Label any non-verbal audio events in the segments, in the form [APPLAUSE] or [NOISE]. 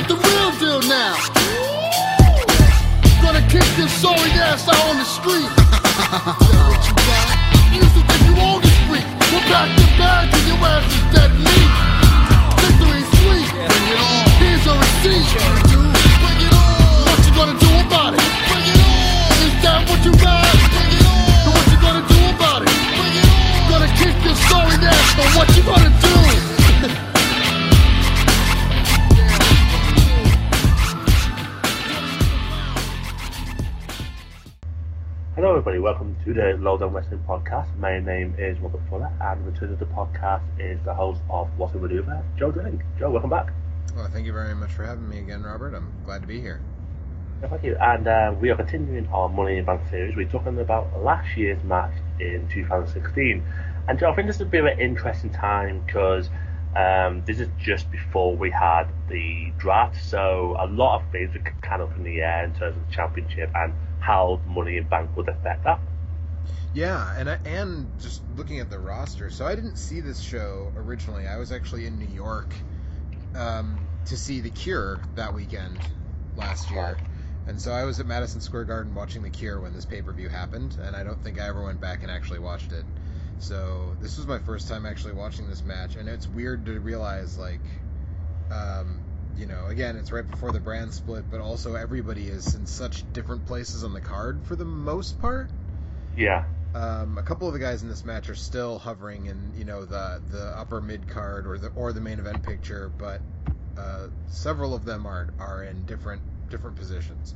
got the real deal now. Gonna kick your sorry ass out on the street. [LAUGHS] what you got? You used to think you owned the street. We'll pack the bag till your ass is dead meat. Victory sweet. Bring it on. Here's your receipt. What you gonna do about it? Bring it on. Is that what you got? Bring it on. And what you gonna do about it? Bring it on. Gonna kick your sorry ass, but what you gonna do? Hello, everybody. Welcome to the Lowdown Wrestling Podcast. My name is Robert Fuller, and returning to the podcast is the host of What's a Maneuver, Joe Drilling. Joe, welcome back. Well, thank you very much for having me again, Robert. I'm glad to be here. Yeah, Thank you. And uh, we are continuing our Money in the Bank series. We're talking about last year's match in 2016. And Joe, I think this bit of an interesting time because um, this is just before we had the draft, so a lot of things were kind of up in the air in terms of the championship and how Money in Bank would affect that. Yeah, and I, and just looking at the roster, so I didn't see this show originally. I was actually in New York um, to see The Cure that weekend last year. And so I was at Madison Square Garden watching The Cure when this pay per view happened, and I don't think I ever went back and actually watched it. So this was my first time actually watching this match, and it's weird to realize, like, um, you know, again, it's right before the brand split, but also everybody is in such different places on the card for the most part. Yeah. Um, a couple of the guys in this match are still hovering in, you know, the the upper mid card or the or the main event picture, but uh, several of them are are in different different positions.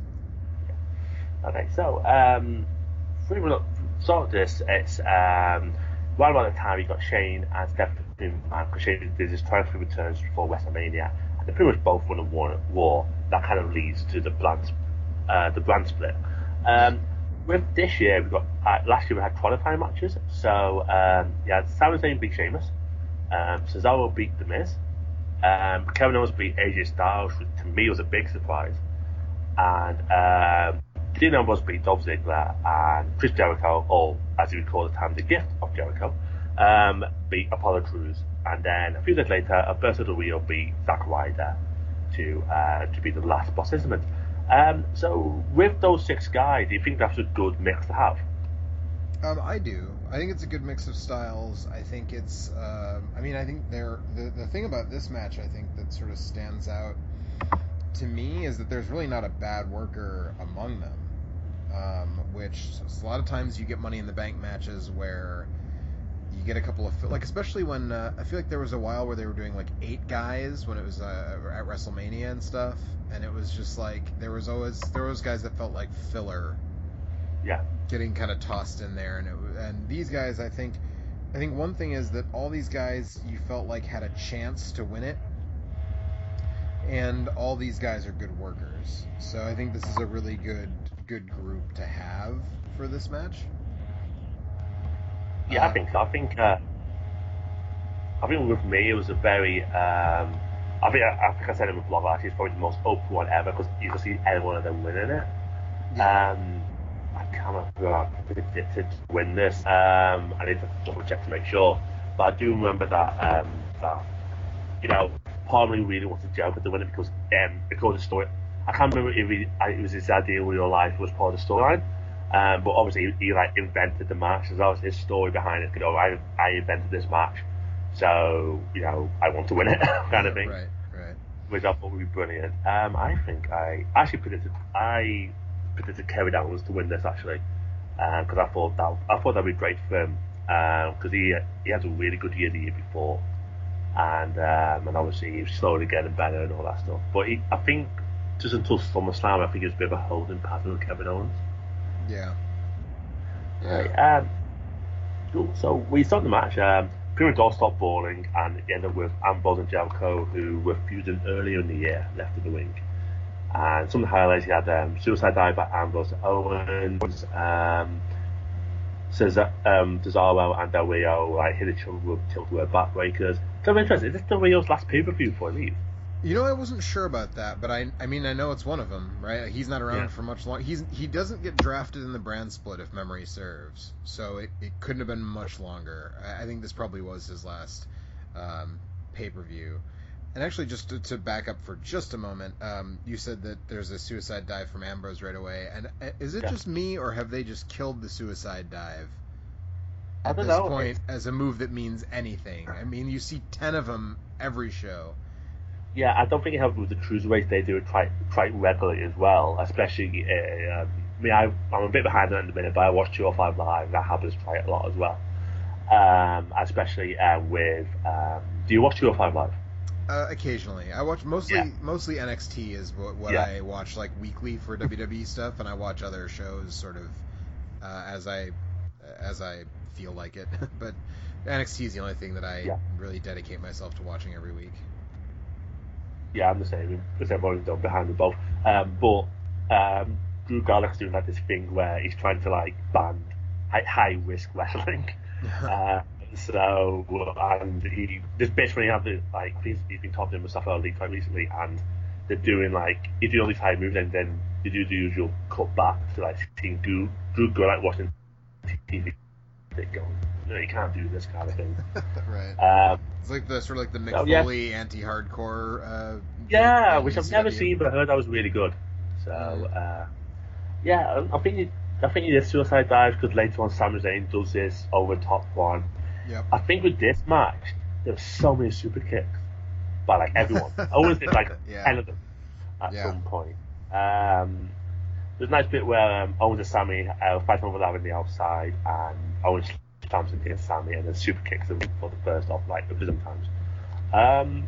Okay, so um, three minutes start this. It's um, right about the time you got Shane and Steph because Shane did his triumphant returns for WrestleMania, they pretty much both won a war. war. That kind of leads to the brand, uh, the brand split. Um, with this year, we got uh, last year we had qualifying matches. So um, yeah, Sami Zayn beat Sheamus, um, Cesaro beat The Miz, um, Kevin Owens beat AJ Styles, which to me was a big surprise, and um, Dean Ambrose beat Dolph Ziggler, and Chris Jericho, or as you would call the time, the gift of Jericho, um, beat Apollo Crews, and then a few days later, Alberto Del Rio beat Zack Ryder to uh, to be the last boss instrument. Um, so with those six guys, do you think that's a good mix to have? Um, I do. I think it's a good mix of styles. I think it's. Um, I mean, I think they're the the thing about this match. I think that sort of stands out to me is that there's really not a bad worker among them. Um, which a lot of times you get Money in the Bank matches where get a couple of like, especially when uh, I feel like there was a while where they were doing like eight guys when it was uh, at WrestleMania and stuff, and it was just like there was always there was guys that felt like filler. Yeah. getting kind of tossed in there and it, and these guys I think I think one thing is that all these guys you felt like had a chance to win it and all these guys are good workers. So I think this is a really good good group to have for this match Yeah, I think so. I think uh, I think with me it was a very um, I think I, I think I said it with Blog actually it's probably the most open one ever because you can see any one of them winning it. Yeah. Um, I can't remember who predicted to win this. Um, I need to double check to make sure, but I do remember that um, that you know part of me really wanted Jericho to win it because um, because of the story. I can't remember if he, it was his idea in real life was part of the storyline. Um, but obviously he, he like invented the match. There's always his story behind it. You know, I I invented this match, so you know I want to win it, [LAUGHS] kind of thing. right right Which I thought would be brilliant. Um, I think I actually predicted I predicted Kerry Downs to win this actually, because I thought that I thought that'd be great for him because he he had a really good year the year before, and um, and obviously he was slowly getting better and all that stuff. But he, I think just until SummerSlam, I think he was a bit of a holding pattern with Kevin Owens. Yeah Right. Um, cool. So we start the match. Um, all stopped balling, and it ended up with Ambrose and Jericho, who were feuding earlier in the year, left of the ring. And some of the highlights, you had um, Suicide Dive by Ambrose Owens, um, Cesar, um, Cesaro and Del Rio like, hit each other with tilt-away backbreakers. So I'm interested, is this Del Rio's last pay-per-view before he leaves? You know, I wasn't sure about that, but I I mean I know it's one of them, right? He's not around Yeah. for much long. He's he doesn't get drafted in the brand split if memory serves, so it, it couldn't have been much longer. I, I think this probably was his last um, pay per view. And actually, just to, to back up for just a moment, um, you said that there's a suicide dive from Ambrose right away, and uh, is it Yeah. just me, or have they just killed the suicide dive at this know. point as a move that means anything? I mean, you see ten of them every show. Yeah, I don't think it helps with the cruiserweights. They do it quite quite regularly as well. Especially, uh, um, I mean, I, I'm a bit behind on a minute, but I watch 205 Live. And that happens quite a lot as well. Um, especially uh, with. Um, do you watch 205 Live? Uh, occasionally, I watch mostly Yeah. mostly NXT is what, what Yeah. I watch like weekly for WWE stuff, and I watch other shows sort of uh, as I as I feel like it. [LAUGHS] but NXT is the only thing that I Yeah. really dedicate myself to watching every week. Yeah, I'm the same. Because everyone's done behind the both. Um, but um, Drew Gulak's doing like this thing where he's trying to like ban high, high risk wrestling. uh, so and he this bitch when he had the like he's, he's been talking to Mustafa Ali quite recently, and they're doing like if you do all these high moves, and then they do the usual cut back to like seeing Drew Drew go like watching TV. They go, no, you can't do this kind of thing. [LAUGHS] right. Um, It's like the sort of like the Mick Oh, yeah. Foley anti-hardcore. Uh, Yeah, which I've never seen, but I heard that was really good. So, uh, yeah, I I think you, I think you did Suicide Dive because later on Sami Zayn does this over top one. Yep. I think with this match, there were so many super kicks by like everyone. I [LAUGHS] always did like Yeah. ten of them at Yeah. some point. Um, there's a nice bit where um, Owens and Sami uh, fight over that on the outside, and Owens stamps into Sami and then super kicks him for the first off like a dozen times. Um,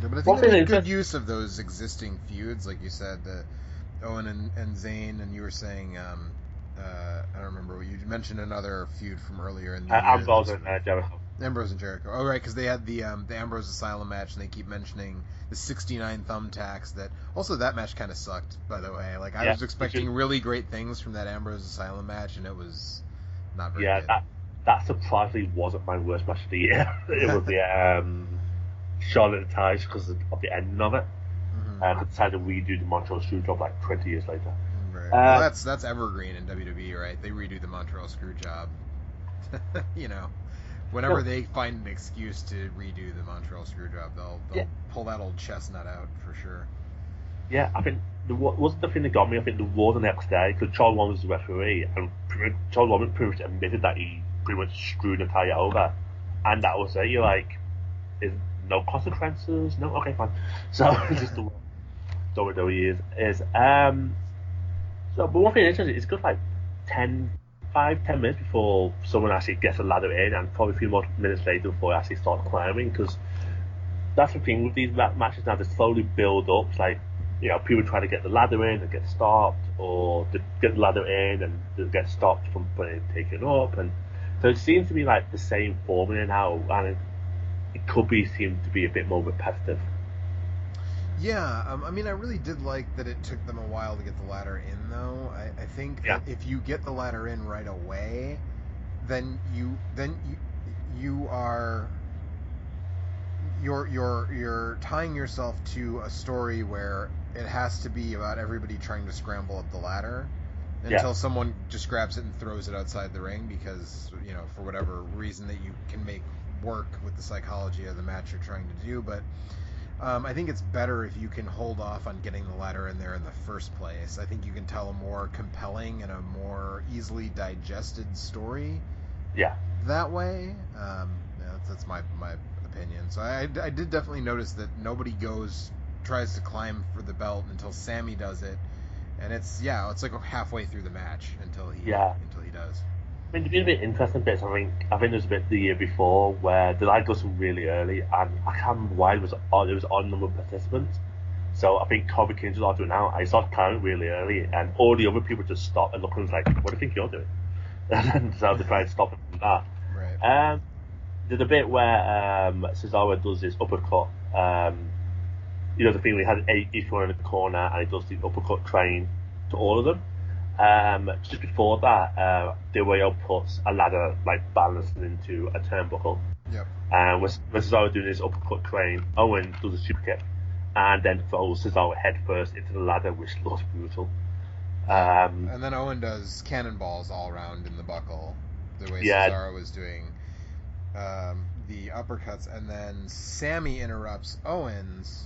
Yeah, but I think they made good use of those existing feuds, like you said, the Owen and, and Zayn, and you were saying, um, uh, I don't remember you mentioned another feud from earlier in the uh, year. Ambrose and uh, Jericho. Ambrose and Jericho. Oh, right, because they had the um, the Ambrose Asylum match, and they keep mentioning the 69 thumbtacks. That also that match kind of sucked, by the way. Like I Yeah, was expecting really great things from that Ambrose Asylum match, and it was not very Yeah, good. that that surprisingly wasn't my worst match of the year. [LAUGHS] it was the um, Charlotte and Ties because of the ending of it. Mhm. Uh, they decided to redo the Montreal Screwjob like 20 years later. Right. Uh, well, that's that's evergreen in WWE, right? They redo the Montreal screw job. [LAUGHS] you know, whenever they find an excuse to redo the Montreal screw job, they'll they'll Yeah. pull that old chestnut out for sure. Yeah, I think the wa- wasn't the thing that got me. I think the war the next day because Charles Robinson was the referee, and Charles Robinson pretty much admitted that he pretty much screwed Natalya over, and that was it. You're like, is no consequences? No, okay, fine. [LAUGHS] So just the WWE is is um. So, but one thing interesting, it's good like 10, 5, 10 minutes before someone actually gets a ladder in, and probably a few more minutes later before they actually start climbing because that's the thing with these matches now. They slowly build up. It's like you know, people try to get the ladder in and get stopped, or get the ladder in and get stopped from being taken up, and so it seems to be like the same formula now, and it, it could be seem to be a bit more repetitive. Yeah, um, I mean, I really did like that it took them a while to get the ladder in, though. I, I think Yeah. that if you get the ladder in right away, then you then you you are you're you're you're tying yourself to a story where it has to be about everybody trying to scramble up the ladder Yeah. until someone just grabs it and throws it outside the ring because you know for whatever reason that you can make work with the psychology of the match you're trying to do but um, I think it's better if you can hold off on getting the ladder in there in the first place. I think you can tell a more compelling and a more easily digested story Yeah, that way. Um, yeah, that's, that's my my opinion. So I, I did definitely notice that nobody goes tries to climb for the belt until Sami does it, and it's yeah, it's like halfway through the match until he Yeah. until he does. I mean, there's been a bit interesting bits. I think I think there's a bit the year before where the line goes from really early, and I can't remember why it was on. It was on number of participants. So I think Kofi Kingston was doing now. I started climbing really early, and all the other people just stopped and looked and was like, "What do you think you're doing?" [LAUGHS] and so they tried to stop him from that. Right. Um, there's a bit where um, Cesaro does this uppercut. Um, you know the thing where he has eight each one in the corner, and he does the uppercut train to all of them. Um, just before that, uh, Dewey puts a ladder like balanced into a turnbuckle. Yep. And with, with Cesaro doing his uppercut crane, Owen does a super kick, and then throws Cesaro head first into the ladder, which looks brutal. Um, And then Owen does cannonballs all around in the buckle, the way Yeah. Cesaro was doing. Um, the uppercuts, and then Sami interrupts Owens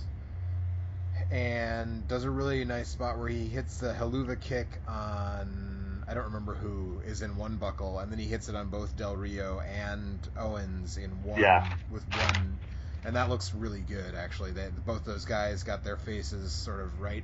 and does a really nice spot where he hits the Helluva kick on I don't remember who is in one buckle, and then he hits it on both Del Rio and Owens in one Yeah. with one, and that looks really good actually. They, both those guys got their faces sort of right.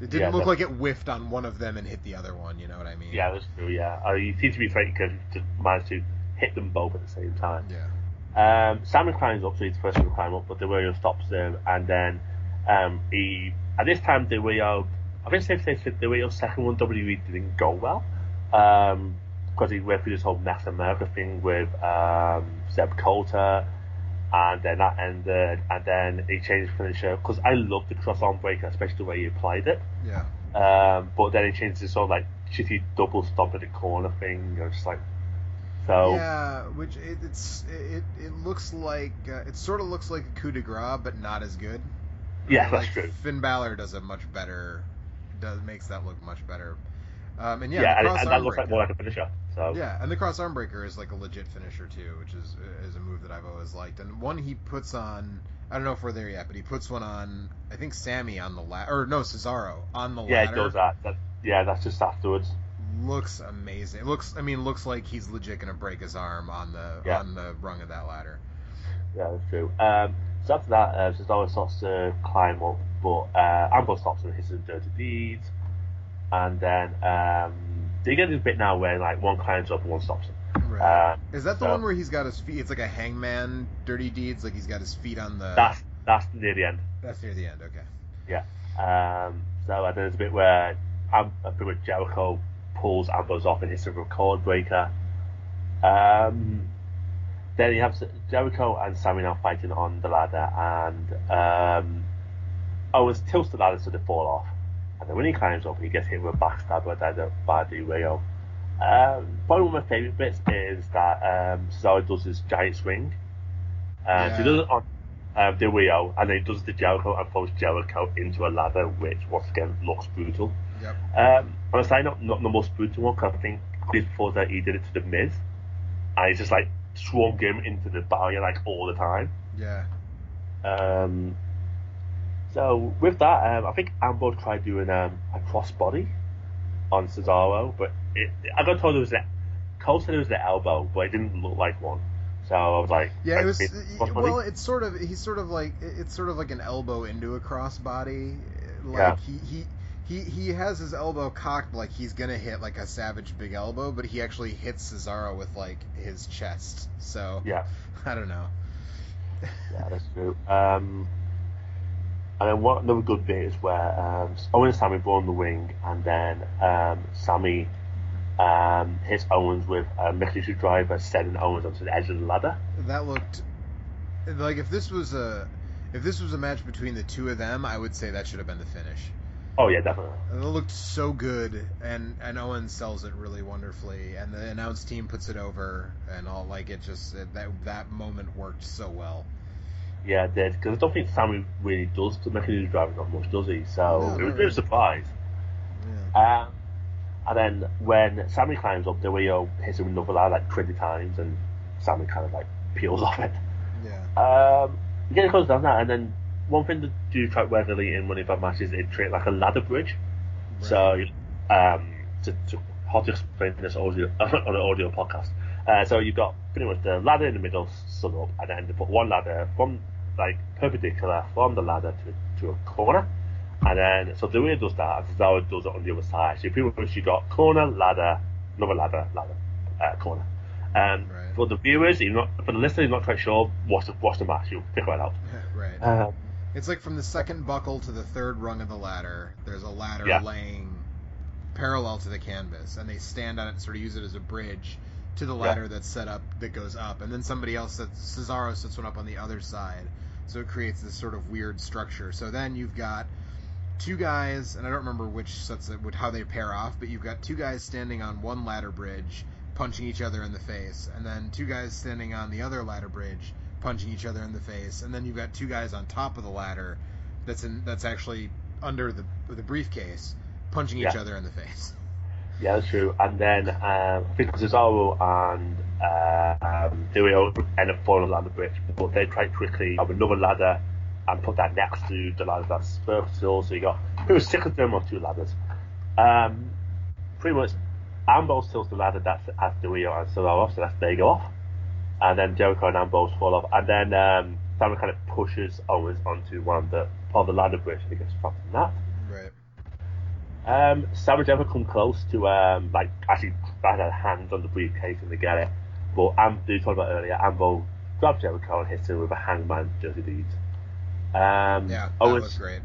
It didn't Yeah, look like it whiffed on one of them and hit the other one. You know what I mean? Yeah, that's true. Yeah, uh, you seem to be very good to manage to hit them both at the same time. Yeah. Um, Simon climbs up, so he's the first one to climb up, but Del Rio stops him, and then um, he. At this time, Del Rio, I think safe to say that Del Rio's second one WWE didn't go well, um, because he went through this whole MexAmerica thing with um, Zeb Colter, and then that ended, and then he changed the finisher because I love the cross arm breaker, especially the way he applied it. Yeah. Um, but then he changed this sort of like shitty double stomp at the corner thing. I was just like, so Yeah, which it, it's it it looks like uh, it sort of looks like a coup de grace, but not as good. Yeah, that's like true. Finn Balor does a much better, does makes that look much better. Um, and yeah, Yeah, and, and that looks like more like a finisher. So Yeah, and the cross arm breaker is like a legit finisher too, which is is a move that I've always liked. And one he puts on, I don't know if we're there yet, but he puts one on. I think Sami on the ladder, or no, Cesaro on the ladder. yeah, ladder. it does that. that. Yeah, that's just afterwards. Looks amazing. It looks, I mean, looks like he's legit gonna break his arm on the Yeah. on the rung of that ladder. Yeah, that's true. Um, so after that, uh, Cesaro starts to climb up, but uh, Ambrose stops him and hits his dirty deeds. And then um, they get this bit now where like one climbs up and one stops him. Right. Uh, Is that the so- one where he's got his feet? It's like a hangman dirty deeds. Like he's got his feet on the. That's that's near the end. That's near the end. Okay. Yeah. Um, so then there's a bit where Am- a bit where Jericho pulls Ambrose off and hits a Codebreaker. Um, then you have Jericho and Sami now fighting on the ladder, and um, Owens tilts the ladder so they fall off. And then when he climbs up, he gets hit with a backstab by the by Del Rio. Um, probably one of my favourite bits is that um, Cesaro does his giant swing. Um, so he does it on um, Del Rio, and then he does the Jericho and throws Jericho into a ladder, which once again looks brutal. Yep. Um, on a side note, not the most brutal one, 'cause I think this before that he did it to the Miz, and he just like swung him into the barrier like all the time. Yeah. Um, so with that, um, I think Ambrose tried doing um, a crossbody on Cesaro, but it, I got told it was the Cole said it was the elbow, but it didn't look like one. So I was like, Yeah, it was. Well, it's sort of. He's sort of like. It's sort of like an elbow into a crossbody. Like Yeah. he he. He, he has his elbow cocked like he's gonna hit like a savage big elbow, but he actually hits Cesaro with like his chest. So yeah. [LAUGHS] I don't know. Yeah, that's true. Um, and then what another good bit is where um, Owen and Sami blow on the wing, and then um, Sami um, hits Owens with a Mickey driver, sending Owens onto the edge of the ladder. That looked like if this was a if this was a match between the two of them, I would say that should have been the finish. Oh yeah, definitely. And it looked so good, and and Owen sells it really wonderfully, and the announce team puts it over, and all like it just it, that that moment worked so well. Yeah, it did because I don't think Sami really does the Mickey driver not much, does he? So No, it was a bit of a surprise. Yeah. Um, and then when Sami climbs up, Del Rio hits him with another ladder like 20 times, and Sami kind of like peels off it. Yeah. Um, yeah, it goes down that, and then one thing that do try regularly in Money Fight matches is treat like a ladder bridge. So, um, to, to how to explain this audio [LAUGHS] on an audio podcast. Uh, so you've got pretty much the ladder in the middle, stood up, and then they put one ladder from like perpendicular from the ladder to to a corner, and then so the way it does that, is how it does it on the other side. So pretty much you've got corner, ladder, another ladder, ladder, uh, corner. Um, Right. For the viewers, you're not for the listener, you're not quite sure. Watch the watch the match. You'll figure it out. [LAUGHS] right. Um, It's like from the second buckle to the third rung of the ladder. There's a ladder Yeah. laying parallel to the canvas, and they stand on it and sort of use it as a bridge to the Yeah. ladder that's set up that goes up, and then somebody else sets Cesaro sets one up on the other side, so it creates this sort of weird structure. So then you've got two guys, and I don't remember which sets it, how they pair off, but you've got two guys standing on one ladder bridge, punching each other in the face, and then two guys standing on the other ladder bridge, punching each other in the face, and then you've got two guys on top of the ladder, that's in that's actually under the the briefcase, punching each other in the face. Yeah, that's true. And then um, I think Cesaro and uh, um, Rio end up falling on the bridge, but they tried quickly have another ladder and put that next to the ladder that's vertical. So you got who's six of them on two ladders. Um, pretty much, Ambrose tilts the ladder that's at Rio and Cesaro, so that's they go off, and then Jericho and Ambrose fall off, and then um, Simon kind of pushes Owens onto one of the of the ladder bridge and he gets trapped in that. Right. Um, Savage ever come close to um, like actually had a hand on the briefcase and they get it, but Am, you talked about earlier, Ambo grabs Jericho and hits him with a hangman dirty deeds. Um, Yeah, that Owens, was great.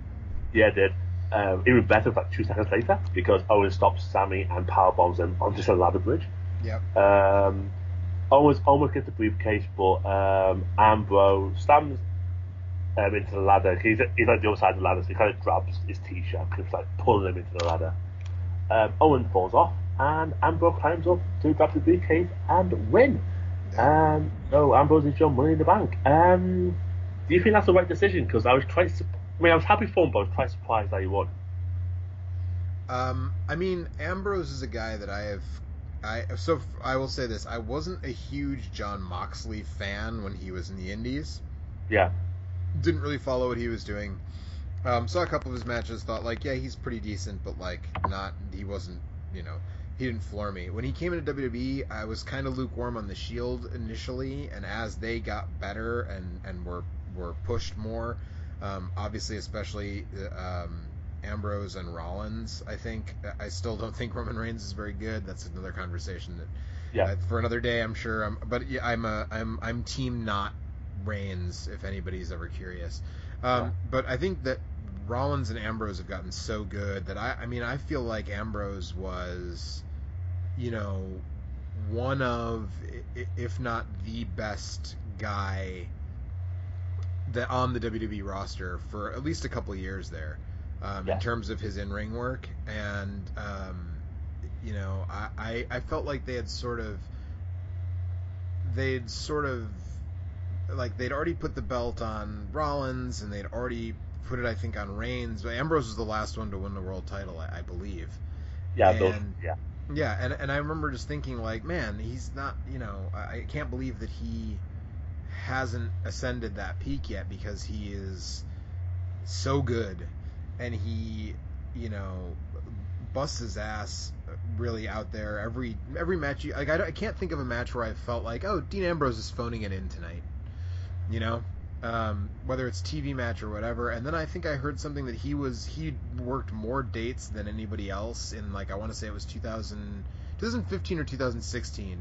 yeah, it did. Um, even better, about two seconds later, because Owens stops Sami and power bombs him onto the ladder bridge. Yep. Um, Owens almost gets the briefcase, but um, Ambrose slams um, into the ladder. He's, he's on the other side of the ladder, so he kind of grabs his t-shirt, and like pulling him into the ladder. Um, Owen falls off, and Ambrose climbs up to grab the briefcase and win. Um, so Ambrose is your money in the bank. Um, do you think that's the right decision? Because I was quite, I mean, I was happy for him, but I was quite surprised that he won. Um, I mean, Ambrose is a guy that I have. I so I will say this: I wasn't a huge Jon Moxley fan when he was in the Indies. Yeah, Didn't really follow what he was doing. Um, saw a couple of his matches. Thought like, yeah, he's pretty decent, but like, not. He wasn't. You know, he didn't floor me. When he came into WWE, I was kind of lukewarm on the Shield initially, and as they got better and and were were pushed more, um, obviously, especially uh, um, Ambrose and Rollins. I think I still don't think Roman Reigns is very good. That's another conversation that yeah, uh, for another day, I'm sure. I'm, but yeah, I'm a I'm I'm team not Reigns if anybody's ever curious. Um, Yeah. But I think that Rollins and Ambrose have gotten so good that I I mean I feel like Ambrose was, you know, one of if not the best guy that on the WWE roster for at least a couple of years there, um, Yeah. in terms of his in ring work and. Um, you know, I, I, I felt like they had sort of they'd sort of like they'd already put the belt on Rollins and they'd already put it I think on Reigns. But Ambrose was the last one to win the world title, I, I believe. yeah, those, yeah, Yeah, and and I remember just thinking like, man, he's not, you know, I can't believe that he hasn't ascended that peak yet because he is so good and he, you know, busts his ass really out there every every match. You, like I, I can't think of a match where I felt like, oh, Dean Ambrose is phoning it in tonight. You know, um, whether it's TV match or whatever. And then I think I heard something that he was he worked more dates than anybody else in like I want to say it was 2000, 2015 or 2016.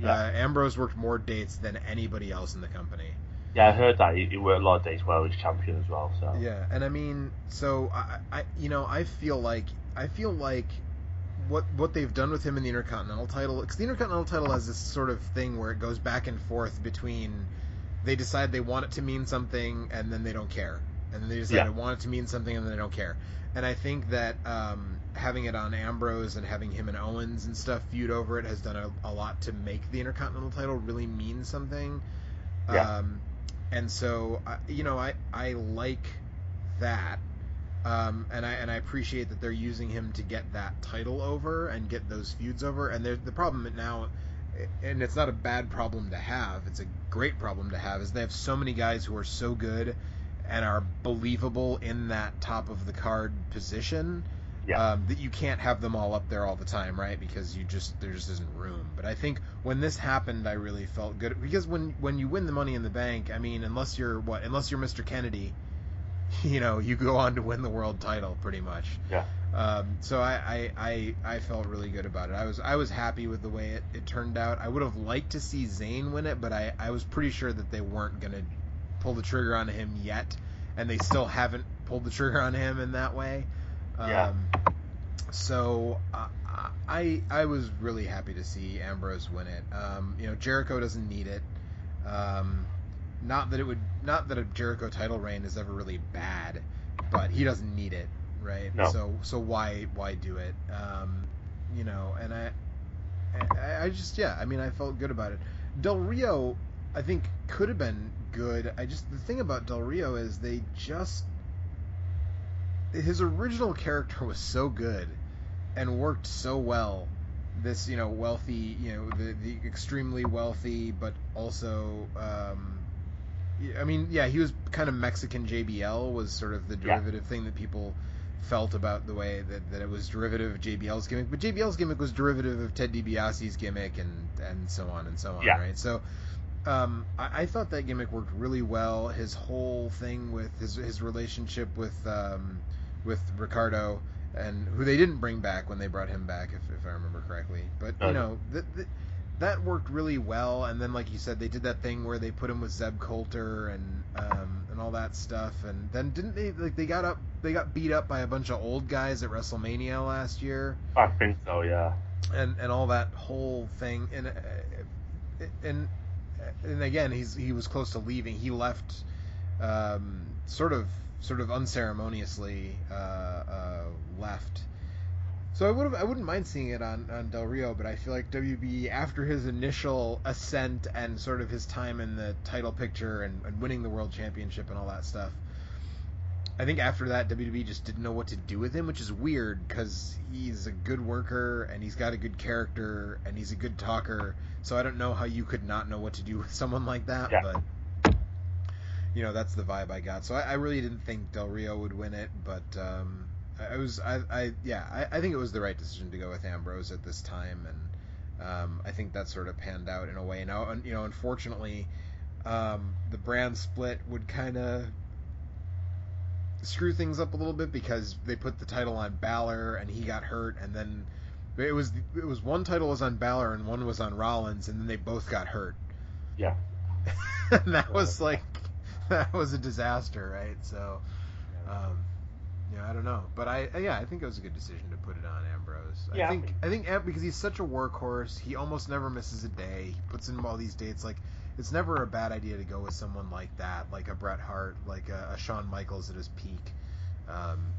yeah. Uh, Ambrose worked more dates than anybody else in the company. Yeah. I heard that he, he worked a lot of days while he was champion as well. So Yeah, and I mean, so I, I, you know, I feel like I feel like what what they've done with him in the Intercontinental title, because the Intercontinental title has this sort of thing where it goes back and forth between they decide they want it to mean something and then they don't care, and then they decide Yeah. they want it to mean something and then they don't care. And I think that um, having it on Ambrose and having him and Owens and stuff feud over it has done a, a lot to make the Intercontinental title really mean something. Yeah. Um, and so you know I I like that, um, and I and I appreciate that they're using him to get that title over and get those feuds over. And the problem now, and it's not a bad problem to have. It's a great problem to have. Is they have so many guys who are so good and are believable in that top of the card position Yeah. um, that you can't have them all up there all the time, right? Because you just there just isn't room. But I think when this happened, I really felt good because when when you win the Money in the Bank, I mean, unless you're what, unless you're Mr. Kennedy, [LAUGHS] you know, you go on to win the world title pretty much. Yeah. Um, so I, I, I I felt really good about it. I was I was happy with the way it, it turned out. I would have liked to see Zayn win it, but I, I was pretty sure that they weren't gonna pull the trigger on him yet, and they still haven't pulled the trigger on him in that way. Yeah. Um, so uh, I I was really happy to see Ambrose win it. Um, you know Jericho doesn't need it. Um, not that it would not that a Jericho title reign is ever really bad, but he doesn't need it, right? No. So so why why do it? Um, you know, and I, I I just yeah, I mean I felt good about it. Del Rio, I think could have been good. I just the thing about Del Rio is they just his original character was so good and worked so well. This you know wealthy you know the the extremely wealthy but also um, I mean yeah he was kind of Mexican JBL was sort of the Yeah. derivative thing that people felt about the way that, that it was derivative of JBL's gimmick, but JBL's gimmick was derivative of Ted DiBiase's gimmick and and so on and so on, Yeah. right? So um, I, I thought that gimmick worked really well. His whole thing with his his relationship with um, with Ricardo and who they didn't bring back when they brought him back, if, if I remember correctly. But you know th- th- that worked really well. And then, like you said, they did that thing where they put him with Zeb Colter and um, and all that stuff. And then didn't they like they got up they got beat up by a bunch of old guys at WrestleMania last year I think so, yeah. and and all that whole thing and uh, and and again he's he was close to leaving he left um, sort of sort of unceremoniously uh, uh, left so I would I wouldn't mind seeing it on, on Del Rio but I feel like WB after his initial ascent and sort of his time in the title picture and, and winning the world championship and all that stuff I think after that, WWE just didn't know what to do with him, which is weird because he's a good worker and he's got a good character and he's a good talker. So I don't know how you could not know what to do with someone like that. Yeah. But you know, that's the vibe I got. So I, I really didn't think Del Rio would win it, but um, I, I was, I, I yeah, I, I think it was the right decision to go with Ambrose at this time, and um, I think that sort of panned out in a way. Now, you know, unfortunately, um, the brand split would kind of screw things up a little bit because they put the title on Balor and he got hurt, and then it was it was one title was on Balor and one was on Rollins, and then they both got hurt. Yeah. [LAUGHS] and that was like [LAUGHS] that was a disaster, right? So, um, yeah, I don't know, but I yeah, I think it was a good decision to put it on Ambrose. Yeah. I think I think because he's such a workhorse, he almost never misses a day. He puts in all these dates. Like it's never a bad idea to go with someone like that, like a Bret Hart, like a, a Shawn Michaels at his peak. Um,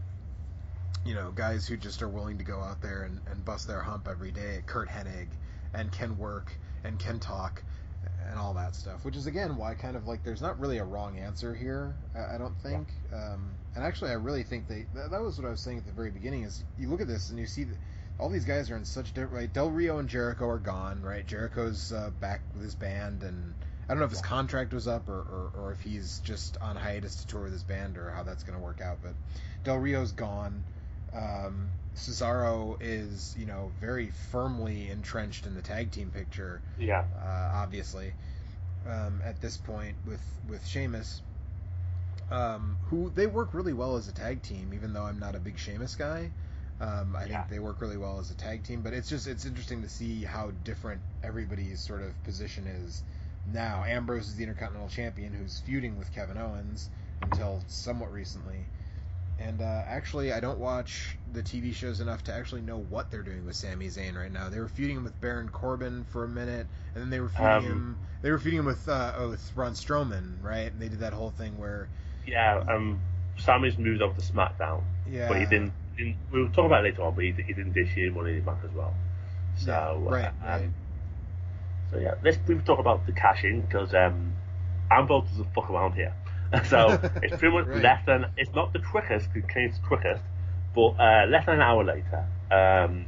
you know, guys who just are willing to go out there and, and bust their hump every day. Curt Hennig and can work and can talk and all that stuff. Which is again why kind of like there's not really a wrong answer here. I, I don't think. Um, and actually, I really think they that, that was what I was saying at the very beginning. Is you look at this and you see that all these guys are in such different. Right, Del Rio and Jericho are gone. Right, Jericho's uh, back with his band, and I don't know if his contract was up or, or, or if he's just on hiatus to tour with his band or how that's going to work out. But Del Rio's gone. Um, Cesaro is, you know, very firmly entrenched in the tag team picture Yeah. uh, obviously, um, at this point with with Sheamus, um, who they work really well as a tag team. Even though I'm not a big Sheamus guy, um, I Yeah. think they work really well as a tag team. But it's just it's interesting to see how different everybody's sort of position is now. Ambrose is the Intercontinental Champion, who's feuding with Kevin Owens until somewhat recently. And uh, actually, I don't watch the TV shows enough to actually know what they're doing with Sami Zayn right now. They were feuding him with Baron Corbin for a minute, and then they were feuding Um, him. They were feuding him with uh, oh, with Braun Strowman, right? And they did that whole thing where, Yeah. Um, Sami's moved over to SmackDown, yeah, but he didn't, didn't. We'll talk about it later on, but he, he didn't this year Money in the Bank as well. So Yeah, right, uh, right. So yeah, let's briefly talk about the cash in because um, Ambrose doesn't fuck around here. [LAUGHS] so it's pretty much [LAUGHS] Right. less than it's not the quickest because Kane's the quickest, but uh, less than an hour later, um,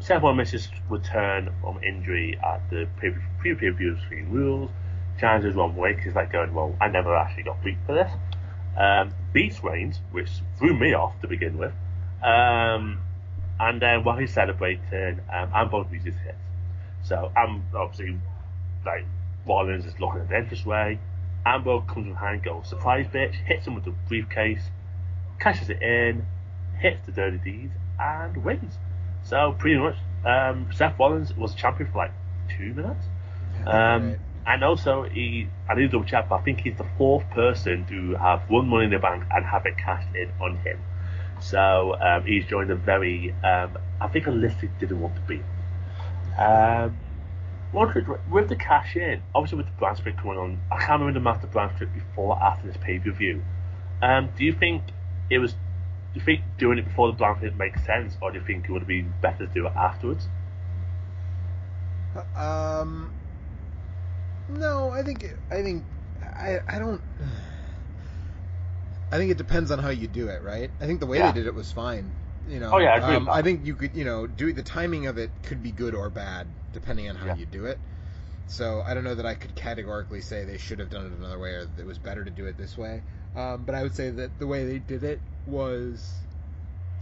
Seth misses return from injury at the pre pay per view Rules. Challenges Ron Wake he's like going, well, I never actually got beat for this. Um, beats Reigns, which threw me off to begin with. Um, and then while he's celebrating, um, Ambrose uses hits. So I'm obviously like Rollins is looking at the entranceway. Ambrose comes with behind, goes surprise bitch, hits him with the briefcase, cashes it in, hits the dirty deeds, and wins. So pretty much, um, Seth Rollins was champion for like two minutes. Um, And also, he I need to double check, but I think he's the fourth person to have won Money in the Bank and have it cashed in on him. So um, he's joined a very, um, I think a list he didn't want to be. Um, with the cash in, obviously with the brand split going on, I can't remember the master brand split before or after this pay per view. Um, do you think it was? Do you think doing it before the brand split makes sense, or do you think it would have been better to do it afterwards? Um, no, I think I think I I don't. [SIGHS] I think it depends on how you do it, right? I think the way Yeah. they did it was fine. You know, Oh, yeah, I agree um. I think you could, you know, do the timing of it could be good or bad depending on how Yeah. you do it. So I don't know that I could categorically say they should have done it another way or that it was better to do it this way. Um, but I would say that the way they did it was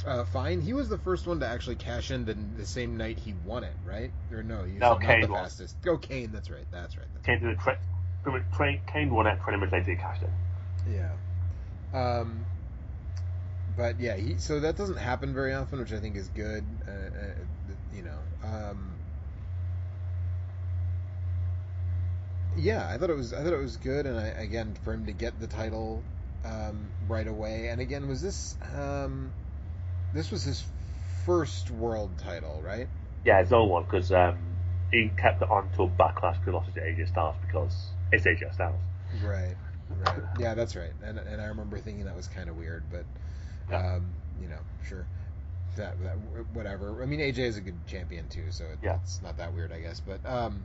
uh, fine. He was the first one to actually cash in the, the same night he won it, right? Or no, he was No, not Kane the won. fastest. Oh, Kane, that's right. That's right. That's Kane did a tra- pretty much Kane won it 20 minutes later. He cashed in. Yeah. Um, but yeah, he, so that doesn't happen very often, which I think is good. Uh, uh, you know. Um, yeah, I thought it was I thought it was good, and I, again for him to get the title um, right away, and again was this um, this was his first world title, right? Yeah, his no one because um, he kept it on till Backlash because he lost it to AJ Styles because it's AJ Styles. Right, right. Yeah, that's right. And and I remember thinking that was kind of weird, but Yeah. um, you know, sure. That, that whatever. I mean, AJ is a good champion too, so it, Yeah. it's not that weird, I guess. But um,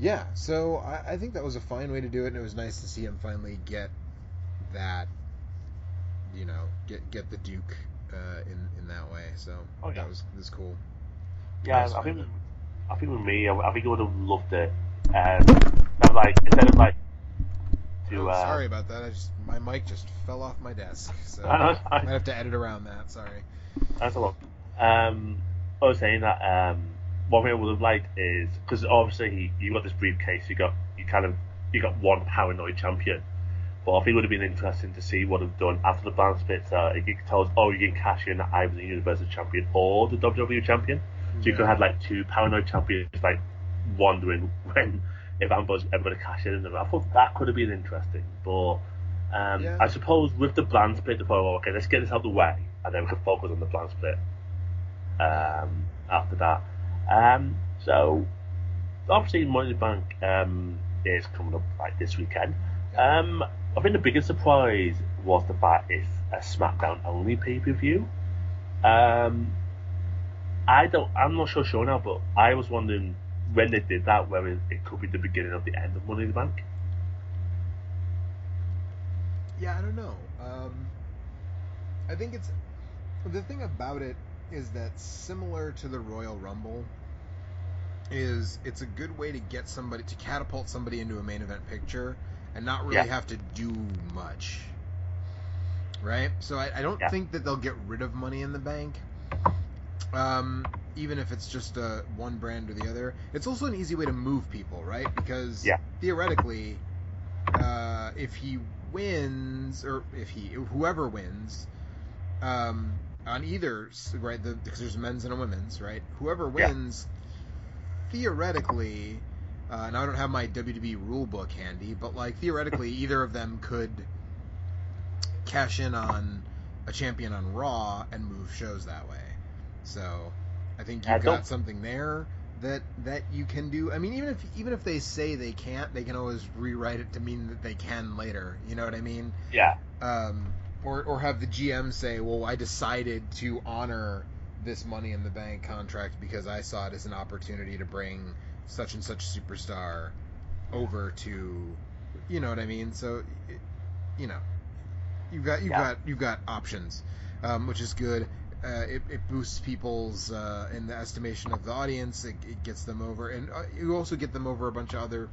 yeah. So I, I think that was a fine way to do it, and it was nice to see him finally get that. You know, get get the Duke uh, in in that way. So Oh, yeah. that was was cool. Yeah, I think. I think with me, I, I think I would have loved it. Um, like instead of like to Oh, uh, sorry about that. I just my mic just fell off my desk, so [LAUGHS] I know, I might have to edit around that. Sorry. That's a lot. Um, I was saying that um, one thing I would have liked is because obviously he, you got this briefcase, you got you kind of you got one paranoid champion. But I think it would have been interesting to see what they've done after the brand splits. Uh, it tells oh, you can cash in that I was the Universal Champion or the WWE Champion. So you could have like two paranoid champions like wondering [LAUGHS] when if Ambrose ever cash in. I thought that could have been interesting. But um, Yeah. I suppose with the brand split, thought, oh, okay, let's get this out of the way, and then we can focus on the brand split um, after that. Um, so obviously, Money in the Bank um, is coming up like this weekend. Um, I think the biggest surprise was the fact it's a SmackDown only pay per view. Um, I don't. I'm not sure sure now, but I was wondering when they did that, whether it could be the beginning of the end of Money in the Bank. Yeah, I don't know. Um, I think it's the thing about it is that similar to the Royal Rumble is it's a good way to get somebody to catapult somebody into a main event picture and not really Yeah. have to do much. Right? So I, I don't Yeah. think that they'll get rid of money in the bank. Um, even if it's just uh, one brand or the other. It's also an easy way to move people, right? Because Yeah. theoretically, uh, if he wins or if he whoever wins um, on either right the, because there's men's and a women's right whoever Yeah. wins theoretically uh, now I don't have my WWE rule book handy but like theoretically [LAUGHS] either of them could cash in on a champion on Raw and move shows that way so I think you've got something there that that you can do. I mean, even if even if they say they can't, they can always rewrite it to mean that they can later. You know what I mean? Yeah, Um, or or have the GM say, "Well, I decided to honor this Money in the Bank contract because I saw it as an opportunity to bring such and such superstar over to," you know what I mean? So, you know, you've got you've Yeah. got you've got options, um, which is good. Uh, it, it boosts people's uh, in the estimation of the audience. It, it gets them over, and uh, you also get them over a bunch of other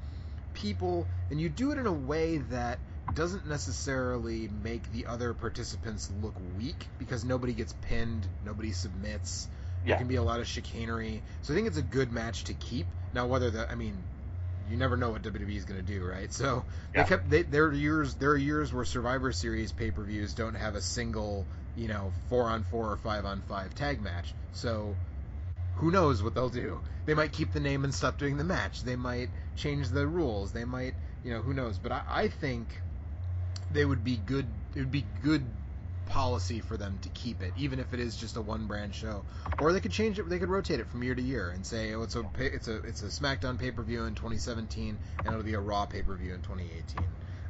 people, and you do it in a way that doesn't necessarily make the other participants look weak because nobody gets pinned, nobody submits. There Yeah. can be a lot of chicanery, so I think it's a good match to keep. Now, whether the, I mean, you never know what WWE is going to do, right? So Yeah. they kept they, there are years there are years where Survivor Series pay per views don't have a single you know four on four or five on five tag match. So who knows what they'll do? They might keep the name and stop doing the match. They might change the rules. They might you know who knows? But I, I think they would be good. It would be good policy for them to keep it, even if it is just a one brand show. Or they could change it. They could rotate it from year to year and say, oh, it's a it's a it's a SmackDown pay per view in 2017, and it'll be a Raw pay per view in 2018.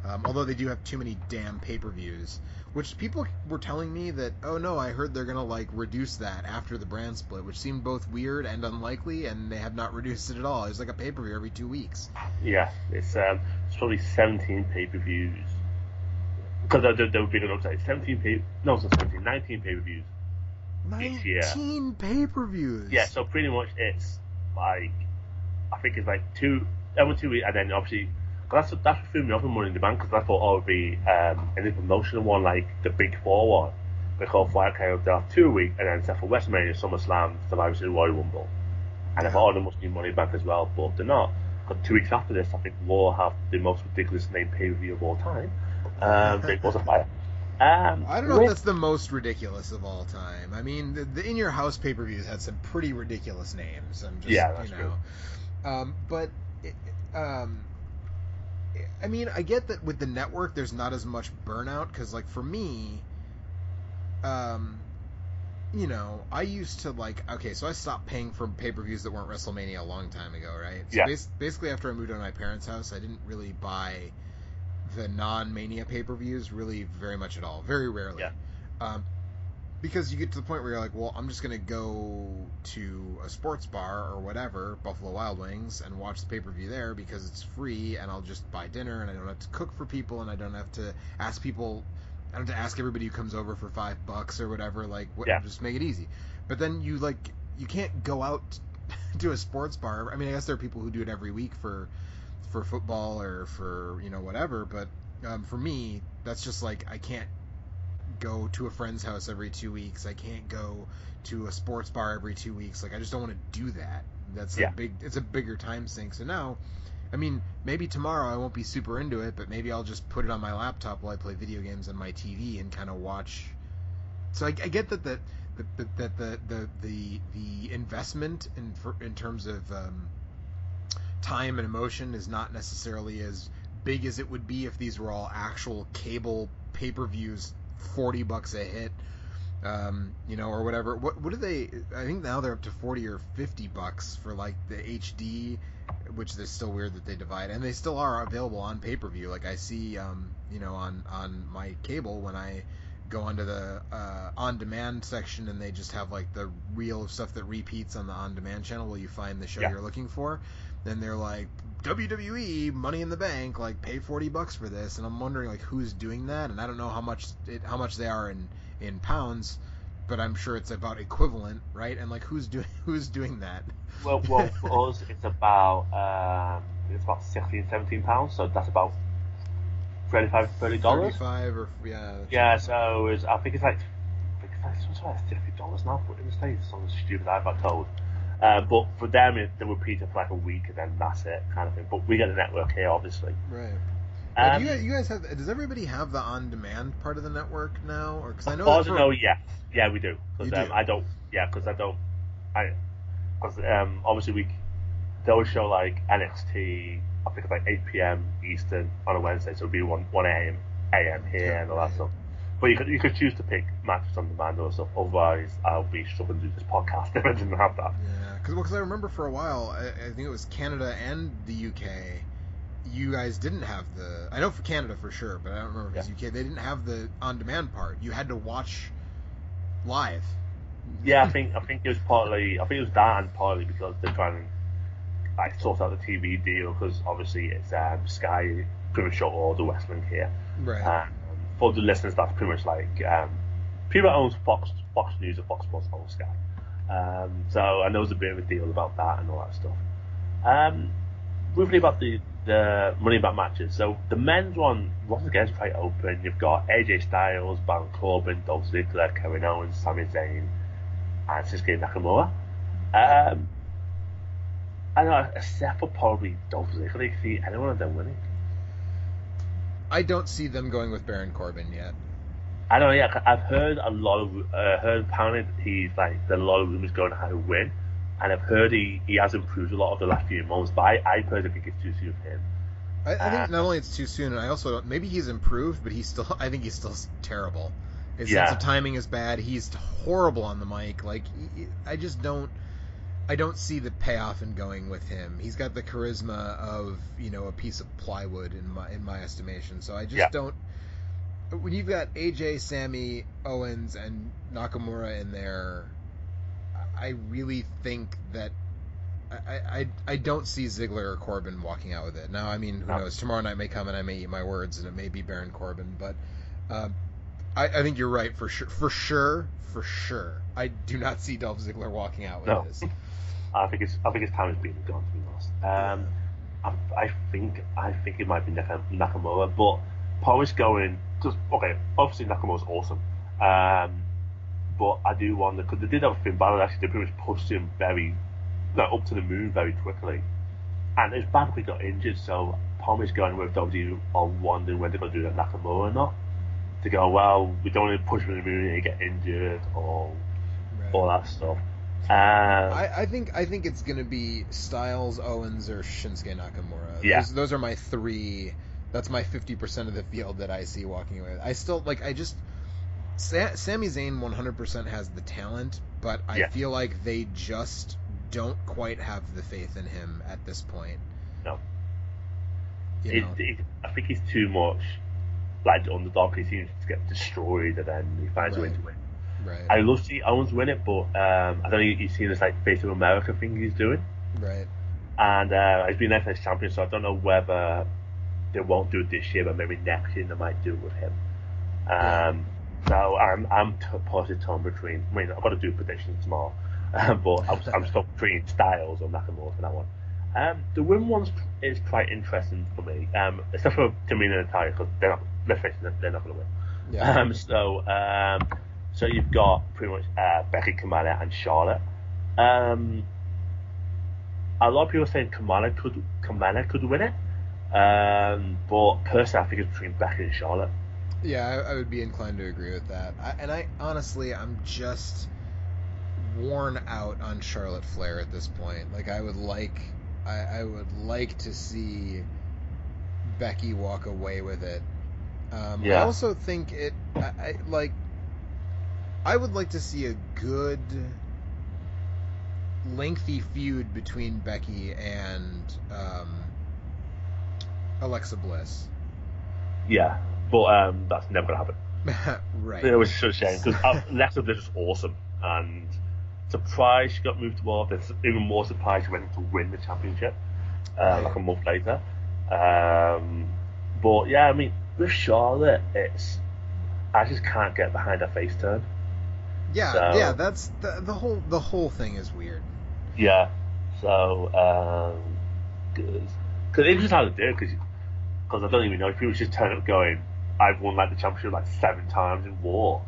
Um, although they do have too many damn pay per views, which people were telling me that, oh no, I heard they're gonna like reduce that after the brand split, which seemed both weird and unlikely, and they have not [LAUGHS] reduced it at all. It's like a pay per view every two weeks. yeah. It's um, it's probably 17 pay per views because there, there, would be an upside. 17 pay, no, it's not 17, 19 pay per views each year. Nineteen pay-per-views. Yeah, so pretty much it's like I think it's like two every two weeks, and then obviously 'cause that's that's what threw me off in Money in the Bank because I thought oh it would be um, any promotional one like the Big Four one. Because they'll have two a week, and then except for WrestleMania, SummerSlam, Survivor Series, Royal Rumble, and I thought oh there must be Money Bank as well, but they're not. Because two weeks after this, I think Raw have the most ridiculous name pay per view of all time. Um, Big Balls of Fire. Um, I don't know if that's the most ridiculous of all time. I mean, the, the In Your House pay-per-views had some pretty ridiculous names. I'm just, Yeah, that's you know. Um, but, it, um, I mean, I get that with the network, there's not as much burnout because, like, for me, um, you know, I used to like. Okay, so I stopped paying for pay-per-views that weren't WrestleMania a long time ago, right? So Yeah. bas- basically, after I moved out of my parents' house, I didn't really buy the non-mania pay-per-views really very much at all, very rarely. Yeah. Um, because you get to the point where you're like, well, I'm just gonna go to a sports bar or whatever, Buffalo Wild Wings, and watch the pay-per-view there because it's free, and I'll just buy dinner, and I don't have to cook for people, and I don't have to ask people. I don't have to ask everybody who comes over for five bucks or whatever. Like, what, Yeah. just make it easy. But then you like, you can't go out [LAUGHS] to a sports bar. I mean, I guess there are people who do it every week for for football or for you know whatever. But um, for me, that's just like I can't go to a friend's house every two weeks. I can't go to a sports bar every two weeks. Like I just don't want to do that. That's Yeah. a big. It's a bigger time sink. So now, I mean, maybe tomorrow I won't be super into it, but maybe I'll just put it on my laptop while I play video games on my TV and kind of watch. So I, I get that the that, that the, the the the investment in for, in terms of um, time and emotion is not necessarily as big as it would be if these were all actual cable pay per views, forty bucks a hit, um, you know, or whatever. What what do they? I think now they're up to forty or fifty bucks for like the HD, which is still weird that they divide, and they still are available on pay per view. Like I see, um, you know, on on my cable when I go onto the uh, on demand section and they just have like the reel of stuff that repeats on the on demand channel where you find the show Yeah. you're looking for. Then they're like WWE Money in the Bank, like pay forty bucks for this, and I'm wondering like who's doing that, and I don't know how much it, how much they are in in pounds, but I'm sure it's about equivalent, right? And like who's doing [LAUGHS] who's doing that? Well, well, [LAUGHS] for us, it's about um, it's about 16, 17 pounds. So that's about 35 30 dollars. Thirty-five or yeah. Yeah, so it's, I think it's like I think it's like it's like fifty dollars now. In the states, something stupid I've got told. Uh, but for them, it, they repeat it for like a week and then that's it, kind of thing. But we get the network here, obviously. Right. Um, do you, guys, you guys have? Does everybody have the on-demand part of the network now? Or because I know As far that for- know, yes, yeah, we do. Because um, do? I don't, yeah, because I don't, I, because um, obviously we, they always show like NXT. I think it's like 8 p.m. Eastern on a Wednesday, so it'll be 1 1 a.m. a.m. here Yeah, and all that stuff. But you could you could choose to pick matches on demand or stuff. Otherwise, I'll be struggling to do this podcast if I didn't have that. Yeah, because I remember for a while, I, I think it was Canada and the UK. You guys didn't have the. I know for Canada for sure, but I don't remember if it was UK. They didn't have the on-demand part. You had to watch live. Yeah, I think I think it was partly I think it was that and partly because they're trying to like sort out the TV deal because obviously it's um, Sky pretty much shot all the wrestling here. Right. Um, for the listeners, that's pretty much like um, that owns Fox Fox News or Fox Sports own Sky. Um, so I know there's a bit of a deal about that and all that stuff. Um, briefly about the the money back matches. So the men's one once again is quite open. You've got AJ Styles, Baron Corbin, Dolph Ziggler, Kevin Owens, Sami Zayn, and Shinsuke Nakamura. Um, I know, except for probably Dolph Ziggler, you see anyone of them winning. I don't see them going with Baron Corbin yet. I don't know. Yeah, I've heard a lot of uh, heard apparently he's like there's a lot of rumors going how to win, and I've heard he, he has improved a lot of the last few months. But I, I personally think it's too soon for him. I, I Uh, think not only it's too soon, and I also don't, maybe he's improved, but he's still. [LAUGHS] I think he's still terrible. His Yeah. sense of timing is bad. He's horrible on the mic. Like I just don't. I don't see the payoff in going with him. He's got the charisma of you know a piece of plywood in my in my estimation. So I just Yeah. don't. When you've got AJ, Sami, Owens, and Nakamura in there, I really think that I, I, I don't see Ziggler or Corbin walking out with it. Now, I mean, who No. knows? Tomorrow night may come and I may eat my words, and it may be Baron Corbin. But uh, I, I think you're right for sure. For sure, for sure. I do not see Dolph Ziggler walking out with No. this. I think it's I think his time has been gone to be honest. Um, I, I think I think it might be Naka- Nakamura, but Paul's going just okay. Obviously Nakamura's awesome, um, but I do wonder because they did have Finn Balor actually they pretty much pushed him very no, up to the moon very quickly, and his back we got injured, so Palmer's going with WWE are wondering whether they're going to do that Nakamura or not. To go well, we don't want to push him to the moon and get injured or Right. all that stuff. Um, I, I think I think it's gonna be Styles, Owens, or Shinsuke Nakamura. Yeah. Those, those are my three. That's my fifty percent of the field that I see walking away. I still like. I just. Sa- Sami Zayn one hundred percent has the talent, but I Yeah. feel like they just don't quite have the faith in him at this point. No. You know? it, I think he's too much like on the underdog. He seems to get destroyed and then he finds a way to win. Right. I love to see Owens win it, but um, I don't know if you've seen this like face of America thing he's doing, right. and uh, he's been NFS champion, so I don't know whether they won't do it this year, but maybe next year they might do it with him. Um, So I'm I'm t- positive torn between. I mean, I've got to do predictions tomorrow, [LAUGHS] but I'm, I'm [LAUGHS] still between Styles or Nakamura for that one. Um, the women one's is quite interesting for me, um, except for Tamina and Natalya because they're not. Let's face they're not going to win. Yeah. [LAUGHS] Um, so, um, so you've got pretty much uh, Becky, Carmella, and Charlotte. Um, a lot of people are saying Carmella could Carmella could win it, um, but personally, I think it's between Becky and Charlotte. Yeah, I, I would be inclined to agree with that. I, and I honestly, I'm just worn out on Charlotte Flair at this point. Like, I would like, I, I would like to see Becky walk away with it. Um, I also think it, I, I like, I would like to see a good, lengthy feud between Becky and um, Alexa Bliss. Yeah, but um, that's never going to happen. [LAUGHS] right. It was such a shame because [LAUGHS] Alexa Bliss is awesome and surprised she got moved to Raw. But even more surprised she went to win the championship uh, Right. like a month later. Um, but yeah, I mean with Charlotte, it's I just can't get behind her face turn. Yeah, So- yeah, that's the, the whole the whole thing is weird. Yeah, so um, because it's just how to do it because I don't even know if was just turn up going, I've won like the championship like seven times in war.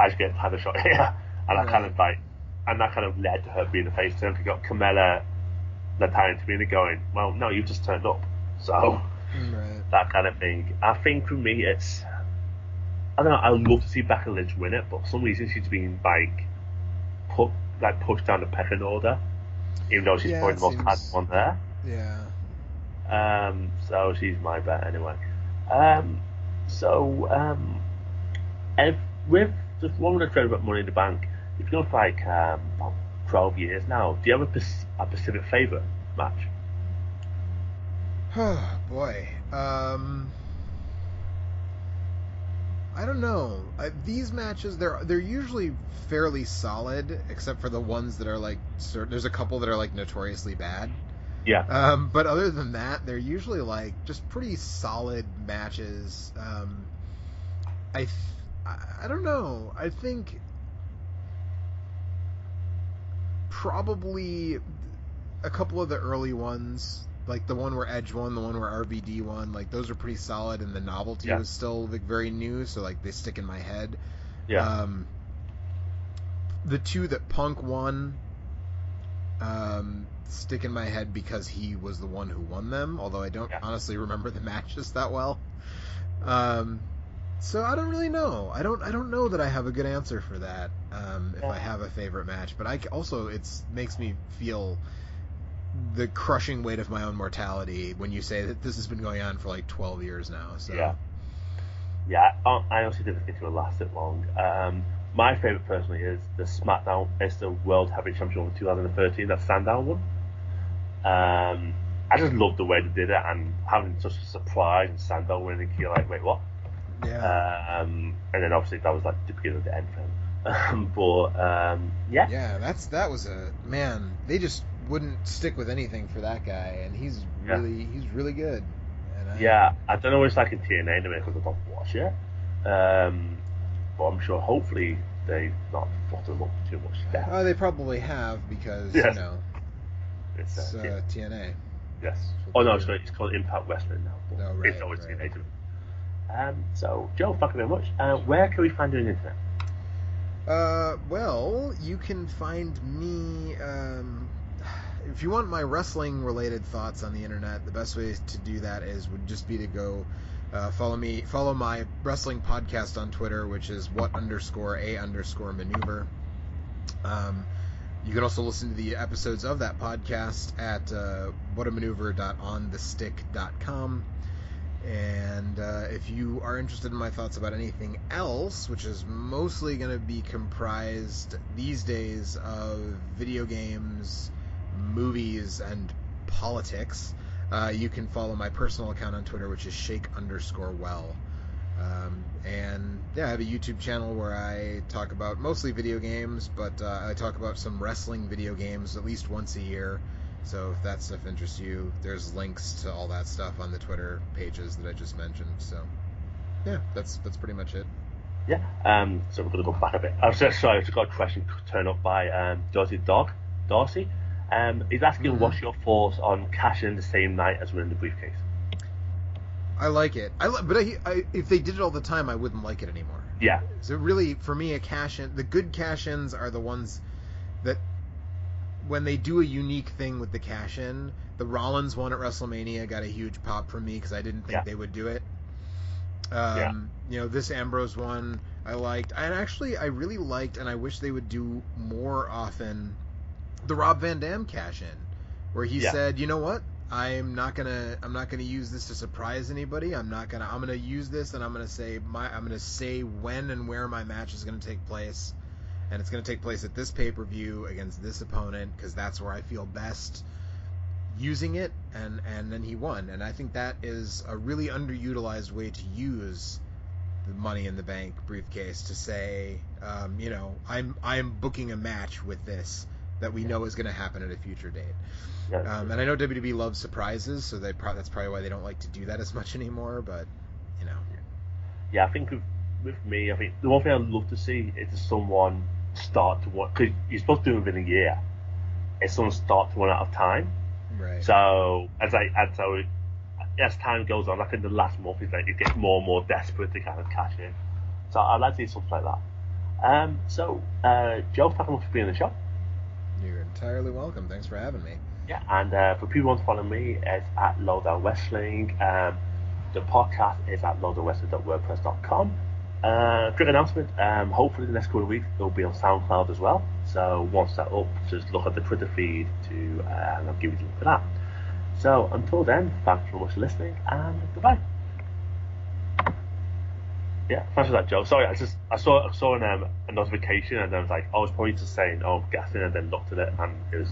I just get title shot [LAUGHS] here, and I kind of like, and that kind of led to her being the face turn. You got Carmella, Natalya, and Tamina going, well, no, you just turned up, so Right. that kind of thing. I think for me, it's I don't know. I would love to see Becky Lynch win it, but for some reason she's been like put like pushed down the pecking order, even though she's Yeah, probably the most seems- one there. Yeah. Um, so she's my bet anyway. Um, so um, if with just one minute trade about Money in the Bank, you've gone for like um, about twelve years now. Do you have a, a Pacific favourite match? Oh [SIGHS] boy. Um. I don't know. I, these matches, they're they're usually fairly solid, except for the ones that are like. There's a couple that are like notoriously bad. Yeah, Um, but other than that, they're usually like just pretty solid matches. Um, I, th- I I don't know. I think probably a couple of the early ones, like the one where Edge won, the one where RVD won, like those are pretty solid, and the novelty Yeah. was still like very new, so like they stick in my head. yeah, Um, the two that Punk won um, stick in my head because he was the one who won them, although I don't Yeah. honestly remember the [LAUGHS] matches that well. Um, so I don't really know. I don't. I don't know that I have a good answer for that. Um, if I have a favorite match, but I also it's makes me feel the crushing weight of my own mortality when you say that this has been going on for like 12 years now. So Yeah. yeah. I, honestly didn't think it would last it long. Um, my favourite personally is the SmackDown. It's the World Heavyweight Championship of 2013. That Sandow one. Um, I just loved the way they did it and having such a surprise and Sandow winning. You're like, wait, what? yeah. Um, and then obviously that was like the beginning of the end for him. [LAUGHS] But um, yeah, Yeah, that's that was a man. They just wouldn't stick with anything for that guy, and he's Yeah. really he's really good. And I, yeah. I don't know what it's like in TNA anyway because I don't watch it. Um, but I'm sure hopefully they've not fucked them up too much there. Oh, they probably have because Yes. you know It's, it's uh, uh, TNA. yes. Oh no, called, it's called Impact Wrestling now. But Oh, right, it's always right. TNA. Um, so Joe, thank you very much. Uh, where can we find you on the internet? Uh, well, you can find me. Um, if you want my wrestling related thoughts on the internet, the best way to do that is would just be to go uh, follow me, follow my wrestling podcast on Twitter, which is what underscore a underscore maneuver. Um, you can also listen to the episodes of that podcast at uh, whatamaneuver.onthestick.com. And uh, if you are interested in my thoughts about anything else, which is mostly going to be comprised these days of video games, movies, and politics, uh, you can follow my personal account on Twitter, which is shake underscore well. Um, and yeah, I have a YouTube channel where I talk about mostly video games, but uh, I talk about some wrestling video games at least once a year. So if that stuff interests you, there's links to all that stuff on the Twitter pages that I just mentioned. So yeah, that's that's pretty much it. Yeah. Um, so we're to go back a bit. I was just sorry, I just got a question turned up by um, Dirty Dog, Darcy. Um, he's asking Mhm. what's your thoughts on cashing in the same night as winning the briefcase. I like it. I li- but I, I, if they did it all the time, I wouldn't like it anymore. Yeah. So really, for me, a cash in, the good cash ins are the ones that when they do a unique thing with the cash in. The Rollins one at WrestleMania got a huge pop from me because I didn't think Yeah. they would do it. Um, Yeah. You know, this Ambrose one I liked, and actually I really liked, and I wish they would do more often. The Rob Van Dam cash in, where he Yeah. said, "You know what? I'm not gonna I'm not gonna use this to surprise anybody. I'm not gonna I'm gonna use this and I'm gonna say my I'm gonna say when and where my match is gonna take place, and it's gonna take place at this pay per view against this opponent because that's where I feel best using it. And and then he won, and I think that is a really underutilized way to use the Money in the Bank briefcase to say, um, you know, I'm I'm booking a match with this that we know is going to happen at a future date. Yeah. Um, and I know WWE loves surprises, so they pro- that's probably why they don't like to do that as [LAUGHS] much anymore. But you know, yeah, I think with, with me, I think the one thing I'd love to see is someone start to want because you're supposed to do it within a year. Is someone start to run out of time. right? So as I as so as time goes on, like in the last month, it's like it gets more and more desperate to kind of cash in. So I'd like to see something like that. Um, so uh, Joe, thank you much for being on the show. Entirely welcome. Thanks for having me. Yeah, and uh, for people who want to follow me, it's at Lowdown Wrestling. Um, the podcast is at lowdownwrestling.wordpress.com. Uh, quick announcement, um, hopefully the next couple of weeks it'll be on SoundCloud as well. So once that's up, just look at the Twitter feed to, uh, I'll give you the link for that. So until then, thanks very much for listening, and goodbye. Yeah, thanks for that, Joe. Sorry, I just I saw I saw an, um, a notification and I was like, I was probably just saying, oh, I'm and then looked at it and it was